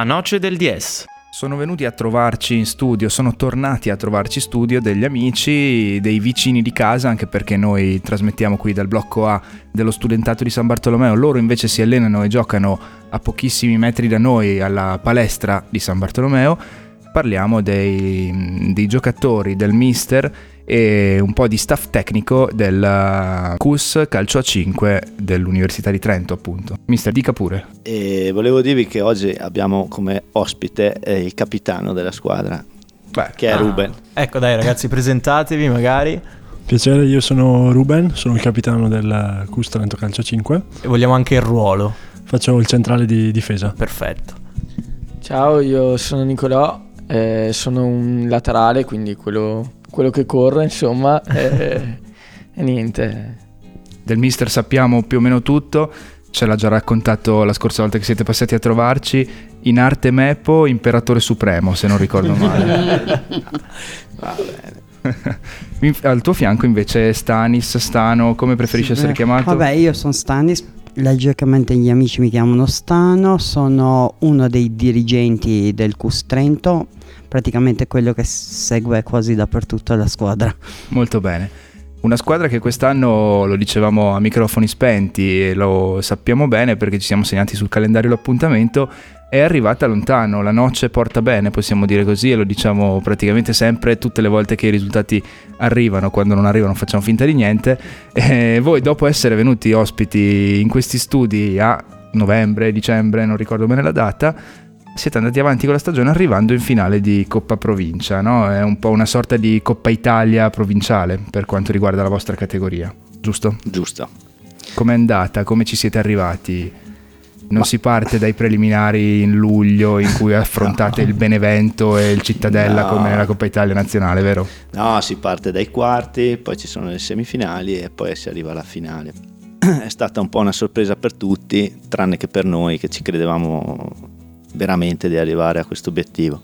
La noce del DS. Sono venuti a trovarci in studio, sono tornati a trovarci in studio degli amici, dei vicini di casa, anche perché noi trasmettiamo qui dal blocco A dello studentato di San Bartolomeo, loro invece si allenano e giocano a pochissimi metri da noi alla palestra di San Bartolomeo. Parliamo dei, dei giocatori, del mister e un po' di staff tecnico del CUS Calcio a 5 dell'Università di Trento, appunto. Mister, dica pure. E volevo dirvi che oggi abbiamo come ospite eh, il capitano della squadra, Beh, che è ah. Ruben. Ecco, dai ragazzi, presentatevi magari. Piacere, io sono Ruben, sono il capitano del CUS Trento Calcio 5. E vogliamo anche il ruolo. Faccio il centrale di difesa. Perfetto. Ciao, io sono Nicolò, eh, sono un laterale, quindi quello quello che corre, insomma, e, e niente. Del mister sappiamo più o meno tutto, ce l'ha già raccontato la scorsa volta che siete passati a trovarci, in arte Meppo, imperatore supremo, se non ricordo male. Va bene. Al tuo fianco invece Stanis, Stano, come preferisci sì, essere chiamato? Vabbè, io sono Stanis, leggermente gli amici mi chiamano Stano, sono uno dei dirigenti del CUS Trento, praticamente quello che segue quasi dappertutto la squadra. Molto bene. Una squadra che quest'anno, lo dicevamo a microfoni spenti e lo sappiamo bene perché ci siamo segnati sul calendario l'appuntamento, è arrivata lontano, la noce porta bene, possiamo dire così, e lo diciamo praticamente sempre tutte le volte che i risultati arrivano, quando non arrivano facciamo finta di niente. E voi dopo essere venuti ospiti in questi studi a novembre, dicembre, non ricordo bene la data, siete andati avanti con la stagione arrivando in finale di Coppa Provincia, no? È un po' una sorta di Coppa Italia provinciale per quanto riguarda la vostra categoria, giusto? Giusto. Com'è andata? Come ci siete arrivati? Non Ma... si parte dai preliminari in luglio in cui affrontate no. il Benevento e il Cittadella no. come la Coppa Italia nazionale, vero? No, si parte dai quarti, poi ci sono le semifinali e poi si arriva alla finale. È stata un po' una sorpresa per tutti, tranne che per noi che ci credevamo veramente di arrivare a questo obiettivo.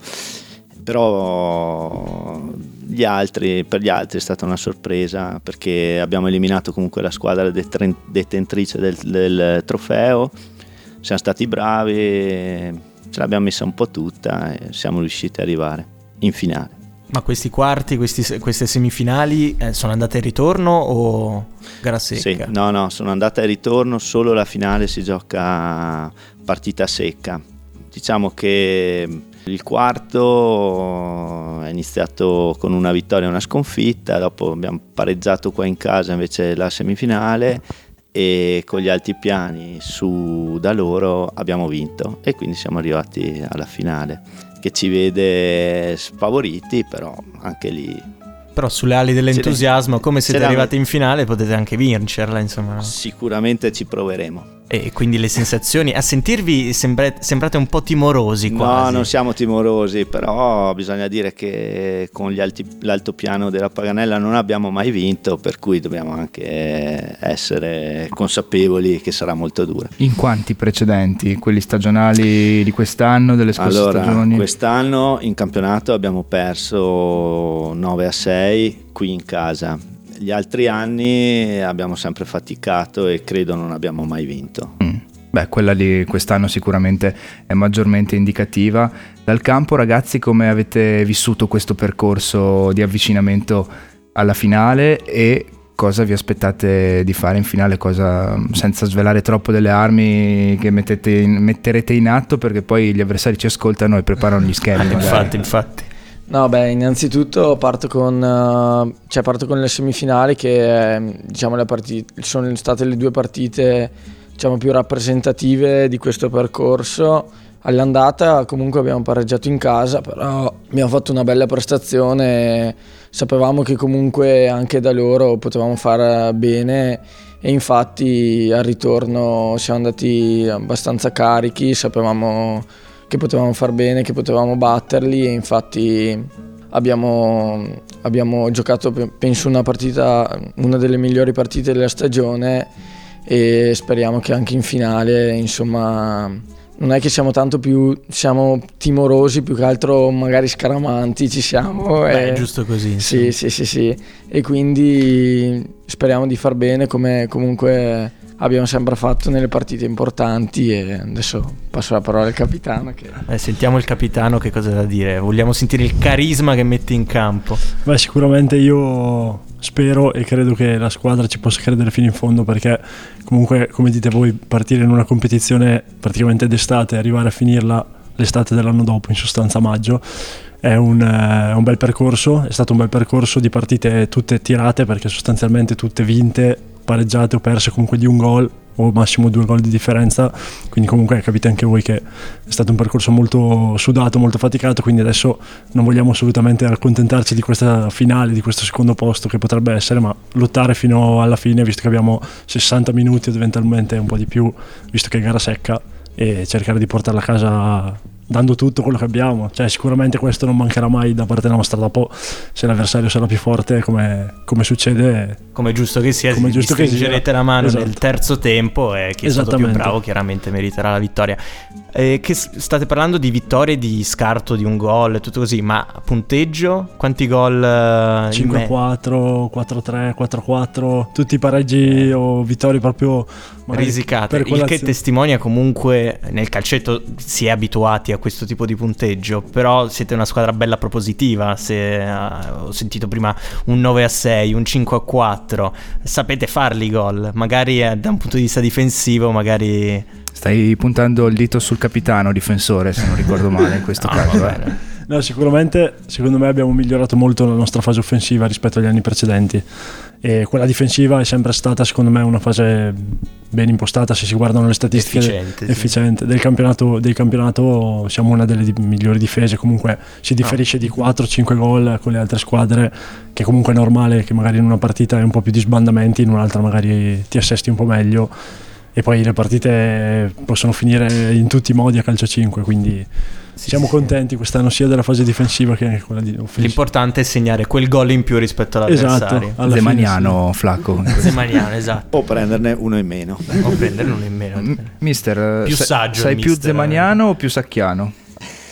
Però gli altri, per gli altri è stata una sorpresa perché abbiamo eliminato comunque la squadra detentrice del, del trofeo, siamo stati bravi, ce l'abbiamo messa un po' tutta e siamo riusciti ad arrivare in finale. Ma questi quarti, questi, queste semifinali eh, sono andate e ritorno o gara secca? Sì, no, no, sono andate e ritorno, solo la finale si gioca partita secca Diciamo che il quarto è iniziato con una vittoria e una sconfitta, dopo abbiamo pareggiato qua in casa invece la semifinale e con gli alti piani su da loro abbiamo vinto e quindi siamo arrivati alla finale che ci vede sfavoriti però anche lì però sulle ali dell'entusiasmo come siete arrivati in finale potete anche vincerla insomma. Sicuramente ci proveremo e quindi le sensazioni, a sentirvi sembrate, sembrate un po' timorosi quasi. No, non siamo timorosi, però bisogna dire che con alti, l'altopiano della Paganella non abbiamo mai vinto, per cui dobbiamo anche essere consapevoli che sarà molto dura. In quanti precedenti? Quelli stagionali di quest'anno, delle scorse allora, stagioni? Quest'anno in campionato abbiamo perso 9 a 6 qui in casa gli altri anni abbiamo sempre faticato e credo non abbiamo mai vinto. Mm. Beh, quella di quest'anno sicuramente è maggiormente indicativa. Dal campo, ragazzi, come avete vissuto questo percorso di avvicinamento alla finale e cosa vi aspettate di fare in finale, cosa, senza svelare troppo delle armi che in, metterete in atto perché poi gli avversari ci ascoltano e preparano gli schemi. infatti, infatti. No, beh, innanzitutto parto con, uh, cioè parto con le semifinali che diciamo, partite, sono state le due partite diciamo, più rappresentative di questo percorso. All'andata comunque abbiamo pareggiato in casa, però abbiamo fatto una bella prestazione, sapevamo che comunque anche da loro potevamo fare bene e infatti al ritorno siamo andati abbastanza carichi, sapevamo che potevamo far bene, che potevamo batterli e infatti abbiamo, abbiamo giocato penso una partita, una delle migliori partite della stagione e speriamo che anche in finale insomma non è che siamo tanto più siamo timorosi più che altro magari scaramanti ci siamo Beh, e, è giusto così sì, sì sì sì sì. E quindi speriamo di far bene come comunque abbiamo sempre fatto nelle partite importanti e adesso passo la parola al capitano. Che... Eh, sentiamo il capitano che cosa ha da dire, vogliamo sentire il carisma che mette in campo. Beh, sicuramente io spero e credo che la squadra ci possa credere fino in fondo perché comunque, come dite voi, partire in una competizione praticamente d'estate e arrivare a finirla l'estate dell'anno dopo, in sostanza maggio, è un, eh, un, bel percorso, è stato un bel percorso di partite tutte tirate perché sostanzialmente tutte vinte, pareggiate o perse comunque di un gol o massimo due gol di differenza, quindi comunque capite anche voi che è stato un percorso molto sudato, molto faticato, quindi adesso non vogliamo assolutamente accontentarci di questa finale, di questo secondo posto che potrebbe essere, ma lottare fino alla fine, visto che abbiamo 60 minuti eventualmente un po' di più, visto che è gara secca, e cercare di portarla a casa dando tutto quello che abbiamo. Cioè, sicuramente questo non mancherà mai da parte nostra. Dopo, se l'avversario sarà più forte, come, come succede, come giusto che sia, come giusto che stringerete la mano esatto. nel terzo tempo e chi è stato più bravo chiaramente meriterà la vittoria. Eh, che state parlando di vittorie, di scarto di un gol e tutto così, ma punteggio? Quanti gol? 5-4, 4-3, 4-4, tutti i pareggi o vittorie proprio risicate. Il che testimonia comunque nel calcetto si è abituati a questo tipo di punteggio, però siete una squadra bella propositiva. Se, uh, ho sentito prima un 9 6, un 5 4, sapete farli i gol, magari eh, da un punto di vista difensivo, magari Stai puntando il dito sul capitano difensore, se non ricordo male in questo no, caso. No, sicuramente secondo me abbiamo migliorato molto la nostra fase offensiva rispetto agli anni precedenti e quella difensiva è sempre stata secondo me una fase ben impostata se si guardano le statistiche efficiente, efficiente. Sì. Del, campionato, del, campionato, siamo una delle migliori difese comunque si differisce ah. di 4-5 gol con le altre squadre che comunque è normale che magari in una partita hai un po' più di sbandamenti in un'altra magari ti assesti un po' meglio e poi le partite possono finire in tutti i modi a calcio 5, quindi sì, siamo sì. contenti quest'anno sia della fase difensiva che quella di offensiva. L'importante è segnare quel gol in più rispetto all'avversario. Esatto, Zemaniano, sì. Flacco. Zemaniano, esatto. O prenderne uno in meno. o prenderne uno in meno. mister, più saggio sei più. Zemaniano o più Sacchiano?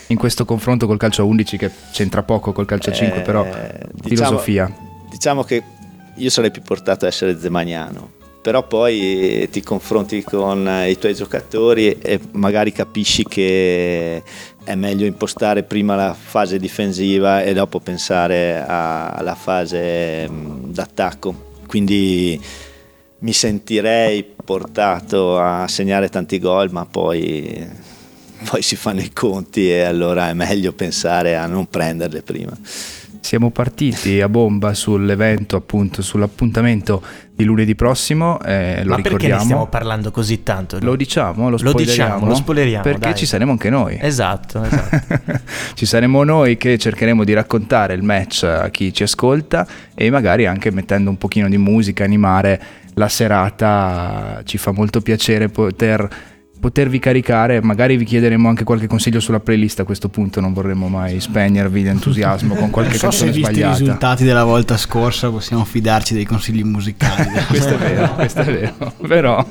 In questo confronto col calcio 11 che c'entra poco col calcio eh, 5, però diciamo, filosofia. Diciamo che io sarei più portato a essere Zemaniano però poi ti confronti con i tuoi giocatori e magari capisci che è meglio impostare prima la fase difensiva e dopo pensare alla fase d'attacco. Quindi mi sentirei portato a segnare tanti gol, ma poi, poi si fanno i conti e allora è meglio pensare a non prenderle prima. Siamo partiti a bomba sull'evento, appunto, sull'appuntamento di lunedì prossimo. Eh, lo Ma ricordiamo. perché ne stiamo parlando così tanto? Lo diciamo, lo, lo diciamo, lo spoileriamo. Perché dai. ci saremo anche noi. Esatto, esatto. ci saremo noi che cercheremo di raccontare il match a chi ci ascolta e magari anche mettendo un pochino di musica, animare la serata. Ci fa molto piacere poter potervi caricare, magari vi chiederemo anche qualche consiglio sulla playlist a questo punto, non vorremmo mai spegnervi di entusiasmo con qualche so canzone se visti sbagliata. i risultati della volta scorsa possiamo fidarci dei consigli musicali. questo è vero, questo è vero, però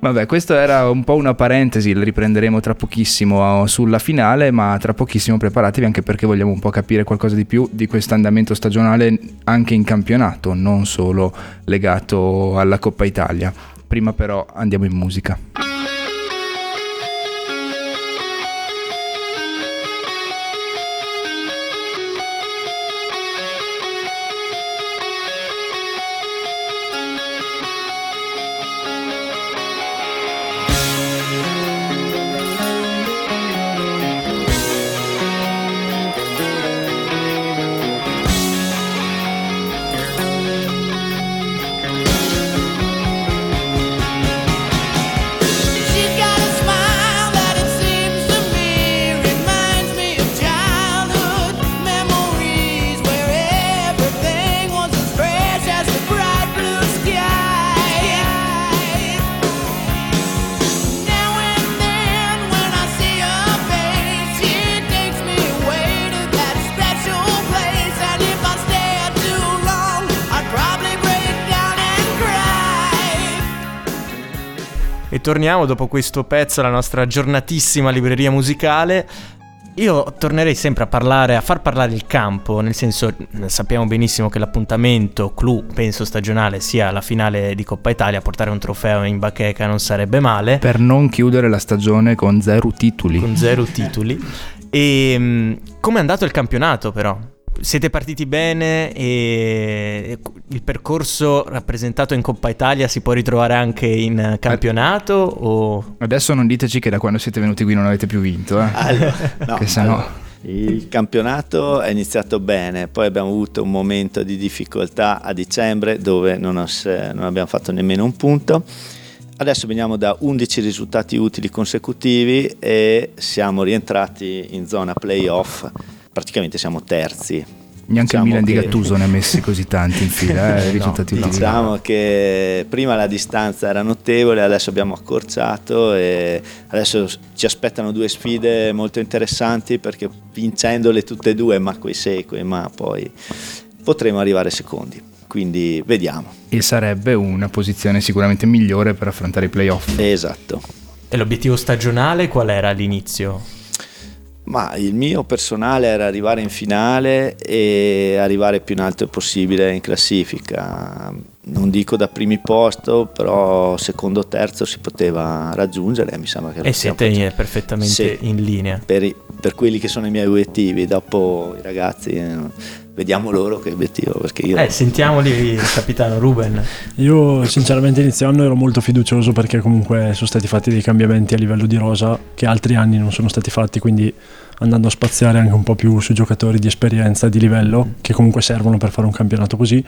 Vabbè, questa era un po' una parentesi, la riprenderemo tra pochissimo sulla finale, ma tra pochissimo preparatevi anche perché vogliamo un po' capire qualcosa di più di questo andamento stagionale anche in campionato, non solo legato alla Coppa Italia. Prima però andiamo in musica. Torniamo dopo questo pezzo alla nostra giornatissima libreria musicale. io tornerei sempre a parlare, a far parlare il campo, nel senso sappiamo benissimo che l'appuntamento clou, penso stagionale, sia la finale di Coppa Italia, portare un trofeo in bacheca non sarebbe male. Per non chiudere la stagione con zero titoli. Con zero titoli. E mm, come è andato il campionato però? Siete partiti bene e il percorso rappresentato in Coppa Italia si può ritrovare anche in campionato? O... Adesso non diteci che da quando siete venuti qui non avete più vinto, eh? Allora, no, che sennò... allora, il campionato è iniziato bene, poi abbiamo avuto un momento di difficoltà a dicembre dove non, non abbiamo fatto nemmeno un punto. Adesso veniamo da 11 risultati utili consecutivi e siamo rientrati in zona playoff praticamente siamo terzi. Neanche diciamo il Milan che... di Gattuso ne ha messi così tanti in fila, eh, risultati no, Diciamo che prima la distanza era notevole, adesso abbiamo accorciato e adesso ci aspettano due sfide molto interessanti perché vincendole tutte e due, ma quei sequi, ma poi potremo arrivare secondi. Quindi vediamo. E sarebbe una posizione sicuramente migliore per affrontare i playoff. Esatto. E l'obiettivo stagionale qual era all'inizio? Ma il mio personale era arrivare in finale e arrivare più in alto possibile in classifica. Non dico da primi posto, però secondo o terzo si poteva raggiungere. Mi sembra che e siete facendo. perfettamente sì, in linea. Per, per, quelli che sono i miei obiettivi, dopo i ragazzi eh, vediamo loro che obiettivo. Perché io... Eh, sentiamoli il capitano Ruben. Io sinceramente inizio anno ero molto fiducioso perché comunque sono stati fatti dei cambiamenti a livello di rosa che altri anni non sono stati fatti, quindi andando a spaziare anche un po' più su giocatori di esperienza, di livello, che comunque servono per fare un campionato così.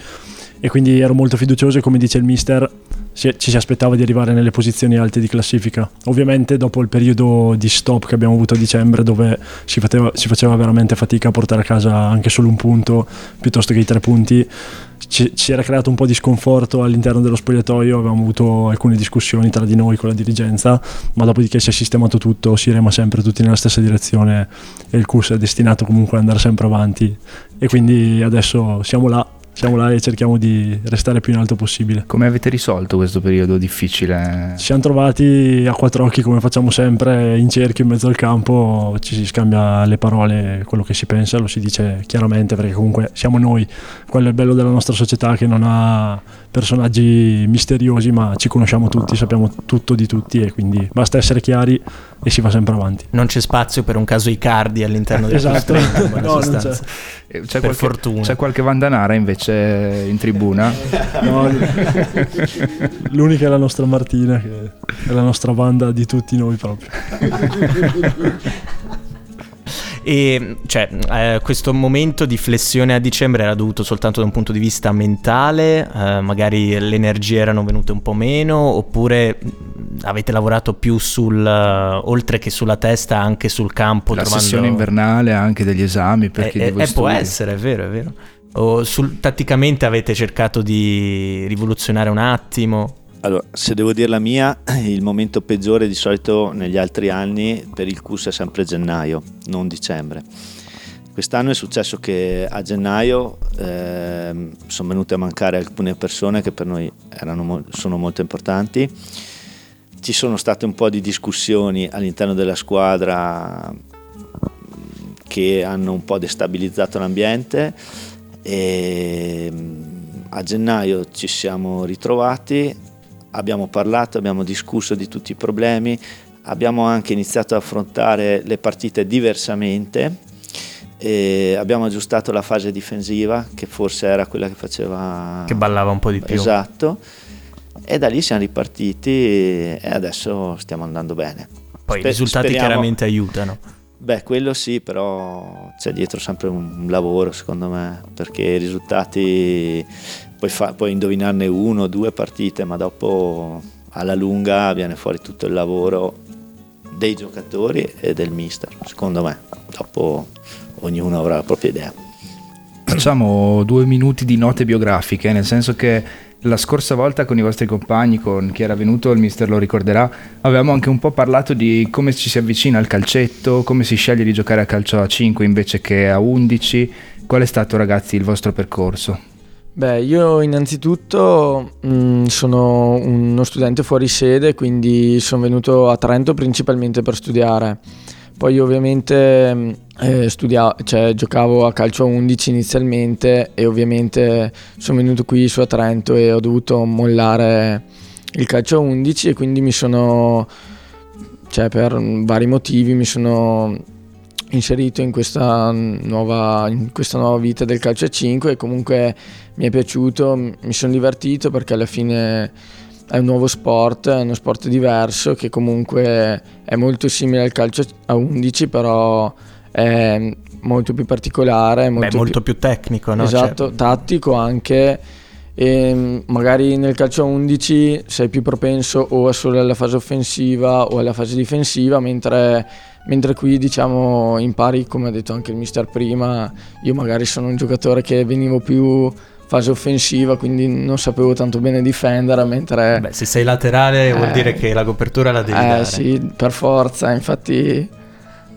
E quindi ero molto fiducioso e come dice il mister ci si aspettava di arrivare nelle posizioni alte di classifica. Ovviamente dopo il periodo di stop che abbiamo avuto a dicembre dove si faceva, si faceva veramente fatica a portare a casa anche solo un punto piuttosto che i tre punti, ci, ci, era creato un po' di sconforto all'interno dello spogliatoio, avevamo avuto alcune discussioni tra di noi con la dirigenza, ma dopodiché si è sistemato tutto, si rema sempre tutti nella stessa direzione e il CUS è destinato comunque ad andare sempre avanti. E quindi adesso siamo là siamo là e cerchiamo di restare più in alto possibile. Come avete risolto questo periodo difficile? Ci siamo trovati a quattro occhi come facciamo sempre in cerchio in mezzo al campo, ci si scambia le parole, quello che si pensa lo si dice chiaramente perché comunque siamo noi, quello è il bello della nostra società che non ha personaggi misteriosi ma ci conosciamo tutti, sappiamo tutto di tutti e quindi basta essere chiari e si va sempre avanti. Non c'è spazio per un caso Icardi all'interno del esatto. no, c'è. Eh, c'è, per qualche, fortuna. c'è qualche Vandanara invece in tribuna? no, l'unica è la nostra Martina, che è la nostra banda di tutti noi proprio. E cioè, eh, questo momento di flessione a dicembre era dovuto soltanto da un punto di vista mentale, eh, magari le energie erano venute un po' meno, oppure avete lavorato più sul, uh, oltre che sulla testa, anche sul campo? La trovando... sessione invernale anche degli esami. Perché eh, eh, può essere, è vero, è vero. O sul, tatticamente avete cercato di rivoluzionare un attimo? Allora, se devo dire la mia, il momento peggiore di solito negli altri anni per il CUS è sempre gennaio, non dicembre. Quest'anno è successo che a gennaio eh, sono venute a mancare alcune persone che per noi erano, sono molto importanti. Ci sono state un po' di discussioni all'interno della squadra che hanno un po' destabilizzato l'ambiente e a gennaio ci siamo ritrovati abbiamo parlato, abbiamo discusso di tutti i problemi, abbiamo anche iniziato ad affrontare le partite diversamente, abbiamo aggiustato la fase difensiva che forse era quella che faceva... Che ballava un po' di più. Esatto, e da lì siamo ripartiti e adesso stiamo andando bene. Poi Sper- i risultati speriamo... chiaramente aiutano. Beh, quello sì, però c'è dietro sempre un lavoro secondo me, perché i risultati puoi, fa, puoi indovinarne uno o due partite, ma dopo alla lunga viene fuori tutto il lavoro dei giocatori e del mister, secondo me. Dopo ognuno avrà la propria idea. Facciamo due minuti di note biografiche, nel senso che la scorsa volta con i vostri compagni, con chi era venuto, il mister lo ricorderà, avevamo anche un po' parlato di come ci si avvicina al calcetto, come si sceglie di giocare a calcio a 5 invece che a 11. Qual è stato ragazzi il vostro percorso? Beh, io innanzitutto mh, mm, sono uno studente fuori sede, quindi sono venuto a Trento principalmente per studiare. Poi ovviamente eh, studia- cioè, giocavo a calcio a 11 inizialmente e ovviamente sono venuto qui su a Trento e ho dovuto mollare il calcio a 11 e quindi mi sono, cioè per vari motivi mi sono inserito in questa nuova, in questa nuova vita del calcio a 5 e comunque mi è piaciuto, mi sono divertito perché alla fine è un nuovo sport, è uno sport diverso che comunque è molto simile al calcio a 11 però è molto più particolare, molto, Beh, molto più, più, tecnico, no? Esatto, cioè... tattico anche e magari nel calcio a 11 sei più propenso o solo alla fase offensiva o alla fase difensiva, mentre, mentre qui diciamo impari, come ha detto anche il mister prima, io magari sono un giocatore che venivo più fase offensiva, quindi non sapevo tanto bene difendere. Mentre Beh, se sei laterale eh, vuol dire che la copertura la devi eh, dare. sì, per forza, infatti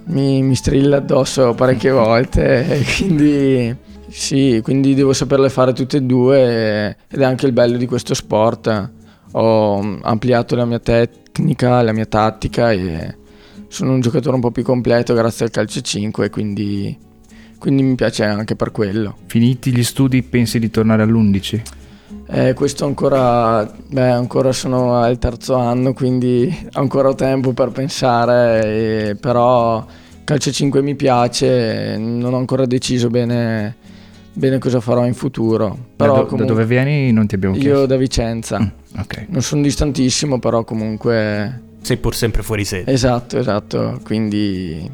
mi, mi strilla addosso parecchie volte, e quindi sì, quindi devo saperle fare tutte e due ed è anche il bello di questo sport. Ho ampliato la mia tecnica, la mia tattica e sono un giocatore un po' più completo grazie al calcio 5, quindi quindi mi piace anche per quello. Finiti gli studi pensi di tornare all'11? Eh, questo ancora, beh, ancora sono al terzo anno, quindi ancora ho tempo per pensare, e, però calcio 5 mi piace, non ho ancora deciso bene, bene cosa farò in futuro. Però, da, do, comunque, da, dove vieni non ti abbiamo chiesto? Io da Vicenza, mm, okay. non sono distantissimo, però comunque... Sei pur sempre fuori sede. Esatto, esatto, quindi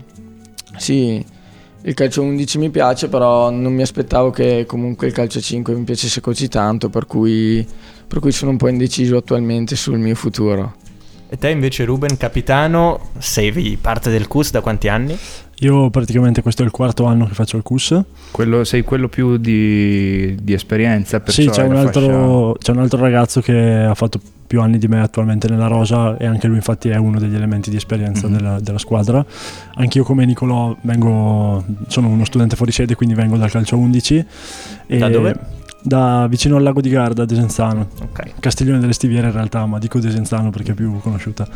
sì il calcio 11 mi piace, però non mi aspettavo che comunque il calcio 5 mi piacesse così tanto, per cui, per cui sono un po' indeciso attualmente sul mio futuro. E te invece Ruben, capitano, sei parte del CUS da quanti anni? Io praticamente questo è il quarto anno che faccio il CUS. Quello, sei quello più di, di esperienza? Sì, c'è un, altro, c'è un, altro, ragazzo che ha fatto più anni di me attualmente nella rosa e anche lui infatti è uno degli elementi di esperienza mm-hmm. della, della, squadra. Anch'io come Nicolò vengo, sono uno studente fuori sede, quindi vengo dal calcio 11. da dove? Da vicino al lago di Garda, Desenzano. Okay. Castiglione delle Stiviere in realtà, ma dico Desenzano perché è più conosciuta.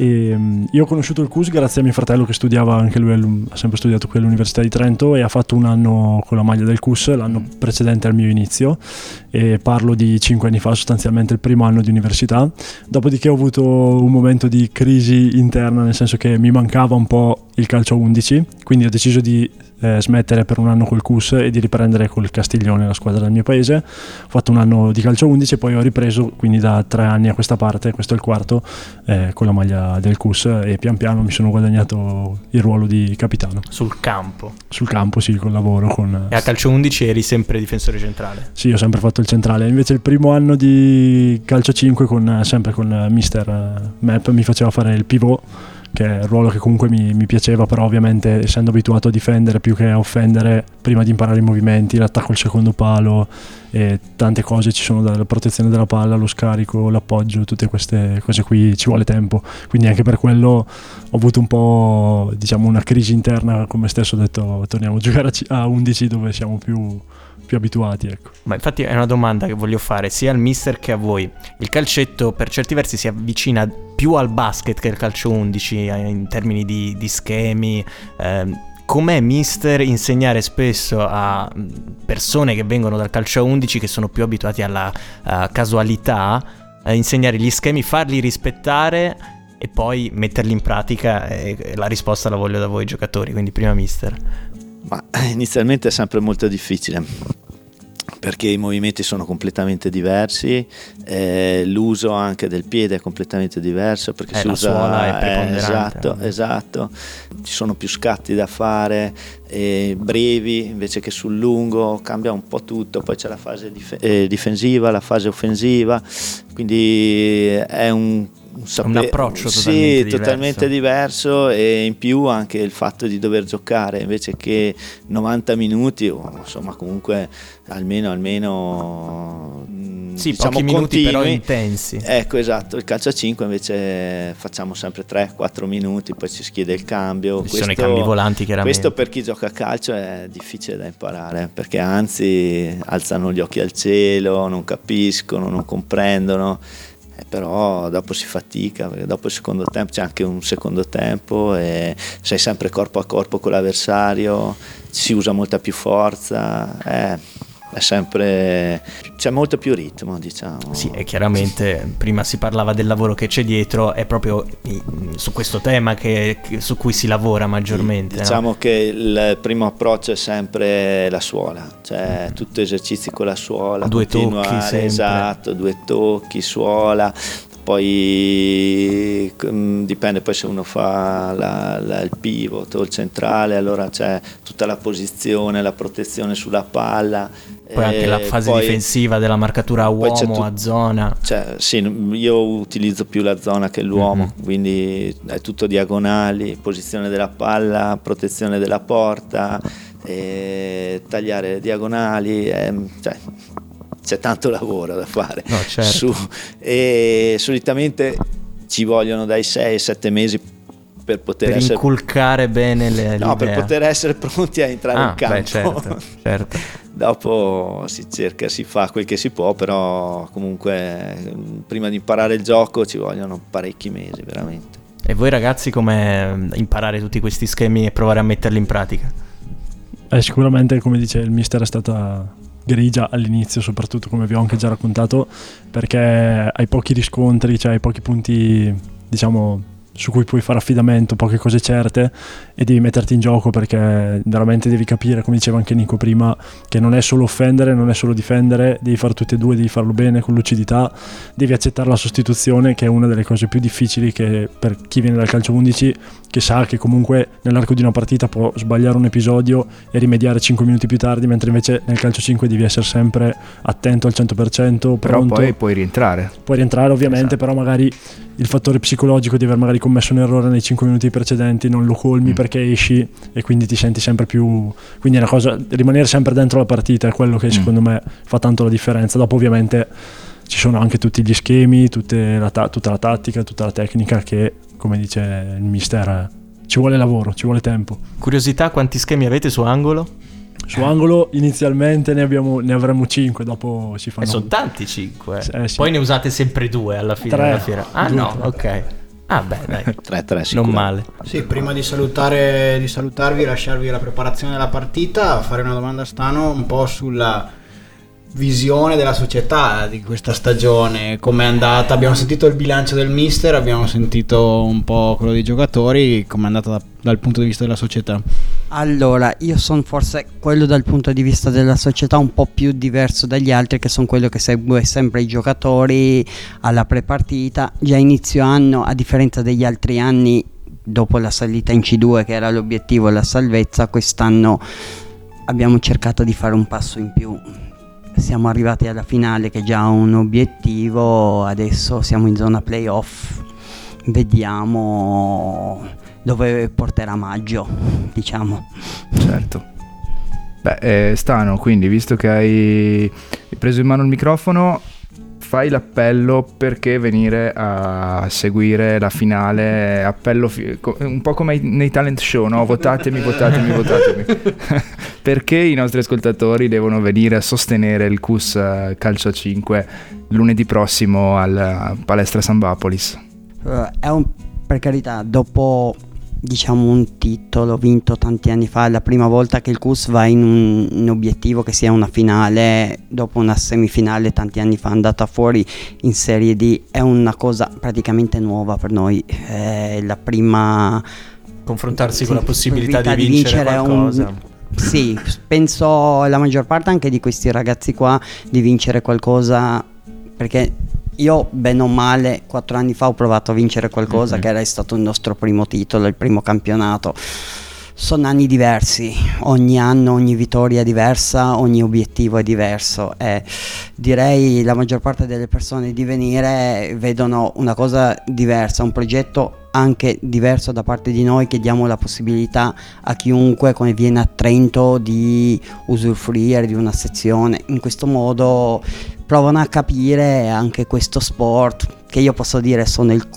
E, um, io ho conosciuto il CUS grazie a mio fratello che studiava, anche lui ha sempre studiato qui all'Università di Trento e ha fatto un anno con la maglia del CUS, l'anno precedente al mio inizio, e parlo di cinque anni fa, sostanzialmente il primo anno di università. Dopodiché ho avuto un momento di crisi interna, nel senso che mi mancava un po' il calcio 11, quindi ho deciso di eh, smettere per un anno col CUS e di riprendere col Castiglione, la squadra del mio paese. Ho fatto un anno di calcio 11 e poi ho ripreso, quindi da tre anni a questa parte, questo è il quarto, eh, con la maglia del CUS e pian piano mi sono guadagnato il ruolo di capitano. Sul campo? Sul campo, sì, col lavoro. Con... E a calcio 11 eri sempre difensore centrale? Sì, ho sempre fatto il centrale. Invece il primo anno di calcio 5, con, sempre con Mister Map, mi faceva fare il pivot che è il ruolo che comunque mi, mi, piaceva, però ovviamente essendo abituato a difendere più che a offendere, prima di imparare i movimenti, l'attacco al secondo palo e tante cose ci sono dalla protezione della palla, lo scarico, l'appoggio, tutte queste cose qui ci vuole tempo. Quindi anche per quello ho avuto un po' diciamo una crisi interna, come stesso ho detto, torniamo a giocare a 11 dove siamo più più abituati. Ecco. Ma infatti è una domanda che voglio fare sia al mister che a voi. Il calcetto per certi versi si avvicina più al basket che al calcio 11 eh, in termini di, di schemi. Eh, com'è mister insegnare spesso a mm, persone che vengono dal calcio 11 che sono più abituati alla uh, casualità, uh, insegnare gli schemi, farli rispettare e poi metterli in pratica e la risposta la voglio da voi giocatori, quindi prima mister. Ma inizialmente è sempre molto difficile perché i movimenti sono completamente diversi, eh, l'uso anche del piede è completamente diverso perché eh, si usa eh, esatto, esatto, ci sono più scatti da fare, eh, brevi invece che sul lungo, cambia un po' tutto, poi c'è la fase dif- eh, difensiva, la fase offensiva, quindi è un un, saper... un approccio totalmente, sì, diverso. totalmente diverso e in più anche il fatto di dover giocare invece che 90 minuti o insomma comunque almeno almeno mm, sì, diciamo pochi minuti continui. però intensi ecco esatto il calcio a 5 invece facciamo sempre 3-4 minuti poi ci chiede il cambio ci questo, sono i cambi volanti chiaramente questo per chi gioca a calcio è difficile da imparare perché anzi alzano gli occhi al cielo non capiscono non comprendono però dopo si fatica perché dopo il secondo tempo c'è anche un secondo tempo e sei sempre corpo a corpo con l'avversario, si usa molta più forza. Eh è sempre c'è molto più ritmo diciamo. Sì e chiaramente prima si parlava del lavoro che c'è dietro è proprio su questo tema che, su cui si lavora maggiormente diciamo no? che il primo approccio è sempre la suola cioè tutto esercizi con la suola due tocchi esatto due tocchi suola poi mm, dipende poi se uno fa la, la, il pivot o il centrale, allora c'è tutta la posizione, la protezione sulla palla. Poi anche la fase poi, difensiva della marcatura a uomo, tu, a zona. Cioè, sì, io utilizzo più la zona che l'uomo, mm-hmm. quindi è tutto diagonali, posizione della palla, protezione della porta, tagliare le diagonali. È, cioè, c'è tanto lavoro da fare. No, certo. Su, e solitamente ci vogliono dai 6 ai 7 mesi per poter per essere... inculcare bene le no, per poter essere pronti a entrare ah, in campo. Beh, certo, certo. Dopo si cerca, si fa quel che si può, però comunque prima di imparare il gioco ci vogliono parecchi mesi, veramente. E voi ragazzi come imparare tutti questi schemi e provare a metterli in pratica? Eh, sicuramente, come dice il mister, è stata grigia all'inizio, soprattutto come vi ho anche già raccontato, perché hai pochi riscontri, cioè hai pochi punti, diciamo, su cui puoi fare affidamento, poche cose certe e devi metterti in gioco perché veramente devi capire, come diceva anche Nico prima, che non è solo offendere, non è solo difendere, devi fare tutte e due, devi farlo bene, con lucidità, devi accettare la sostituzione che è una delle cose più difficili che per chi viene dal calcio 11 che sa che comunque nell'arco di una partita può sbagliare un episodio e rimediare 5 minuti più tardi, mentre invece nel calcio 5 devi essere sempre attento al 100%, pronto. Però poi puoi rientrare. Puoi rientrare ovviamente, esatto. però magari il fattore psicologico di aver magari commesso un errore nei 5 minuti precedenti non lo colmi mm. perché esci e quindi ti senti sempre più quindi è una cosa rimanere sempre dentro la partita è quello che mm. secondo me fa tanto la differenza dopo ovviamente ci sono anche tutti gli schemi la ta- tutta la tattica tutta la tecnica che come dice il mister ci vuole lavoro ci vuole tempo curiosità quanti schemi avete su angolo? Su angolo inizialmente ne, abbiamo, ne avremo 5, dopo si fanno... E sono tanti 5. Eh, sì. Poi ne usate sempre 2 alla fine tre, della fiera. Ah due, no, tre. ok. Ah beh, dai. 3-3 Non male. Sì, prima di, salutare, di salutarvi, lasciarvi la preparazione della partita, fare una domanda a Stano un po' sulla visione della società di questa stagione, come è andata. Abbiamo sentito il bilancio del mister, abbiamo sentito un po' quello dei giocatori, come è andata da, dal punto di vista della società. Allora, io sono forse quello dal punto di vista della società un po' più diverso dagli altri che sono quello che segue sempre i giocatori alla prepartita. Già inizio anno, a differenza degli altri anni, dopo la salita in C2 che era l'obiettivo la salvezza, quest'anno abbiamo cercato di fare un passo in più. Siamo arrivati alla finale che è già un obiettivo, adesso siamo in zona playoff, vediamo dove porterà maggio, diciamo. Certo. Beh, eh, Stano, quindi visto che hai preso in mano il microfono, fai l'appello perché venire a seguire la finale, appello fi- un po' come nei talent show, no? Votatemi, votatemi, votatemi. perché i nostri ascoltatori devono venire a sostenere il CUS eh, Calcio 5 lunedì prossimo al Palestra Sambapolis? Uh, è un, per carità, dopo diciamo un titolo vinto tanti anni fa, è la prima volta che il CUS va in un, un, obiettivo che sia una finale dopo una semifinale tanti anni fa andata fuori in Serie D, è una cosa praticamente nuova per noi, è la prima confrontarsi sì, con la possibilità, di vincere, di vincere qualcosa. Un, sì, penso la maggior parte anche di questi ragazzi qua di vincere qualcosa perché io bene o male quattro anni fa ho provato a vincere qualcosa mm-hmm. che era stato il nostro primo titolo, il primo campionato. Sono anni diversi, ogni anno ogni vittoria è diversa, ogni obiettivo è diverso e direi la maggior parte delle persone di venire vedono una cosa diversa, un progetto anche diverso da parte di noi che diamo la possibilità a chiunque come viene a Trento di usufruire di una sezione. In questo modo provano a capire anche questo sport che io posso dire sono il,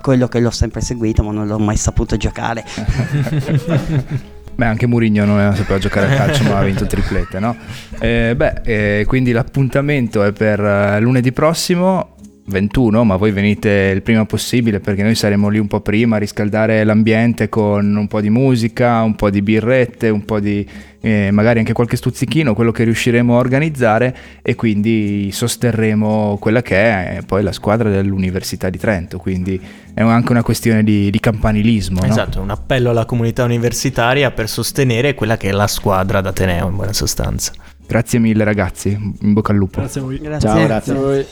quello che l'ho sempre seguito ma non l'ho mai saputo giocare. Beh, anche Mourinho non sapeva giocare a calcio, ma ha vinto triplette, no? Eh, beh, eh, quindi l'appuntamento è per uh, lunedì prossimo. 21, ma voi venite il prima possibile perché noi saremo lì un po' prima a riscaldare l'ambiente con un po' di musica, un po' di birrette, un po' di eh, magari anche qualche stuzzichino, quello che riusciremo a organizzare e quindi sosterremo quella che è poi la squadra dell'Università di Trento, quindi è anche una questione di, di campanilismo. Esatto, no? un appello alla comunità universitaria per sostenere quella che è la squadra d'Ateneo in buona sostanza. Grazie mille ragazzi, in bocca al lupo. Grazie a voi. Grazie. Ciao, grazie. a voi.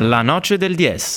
La noce del DS.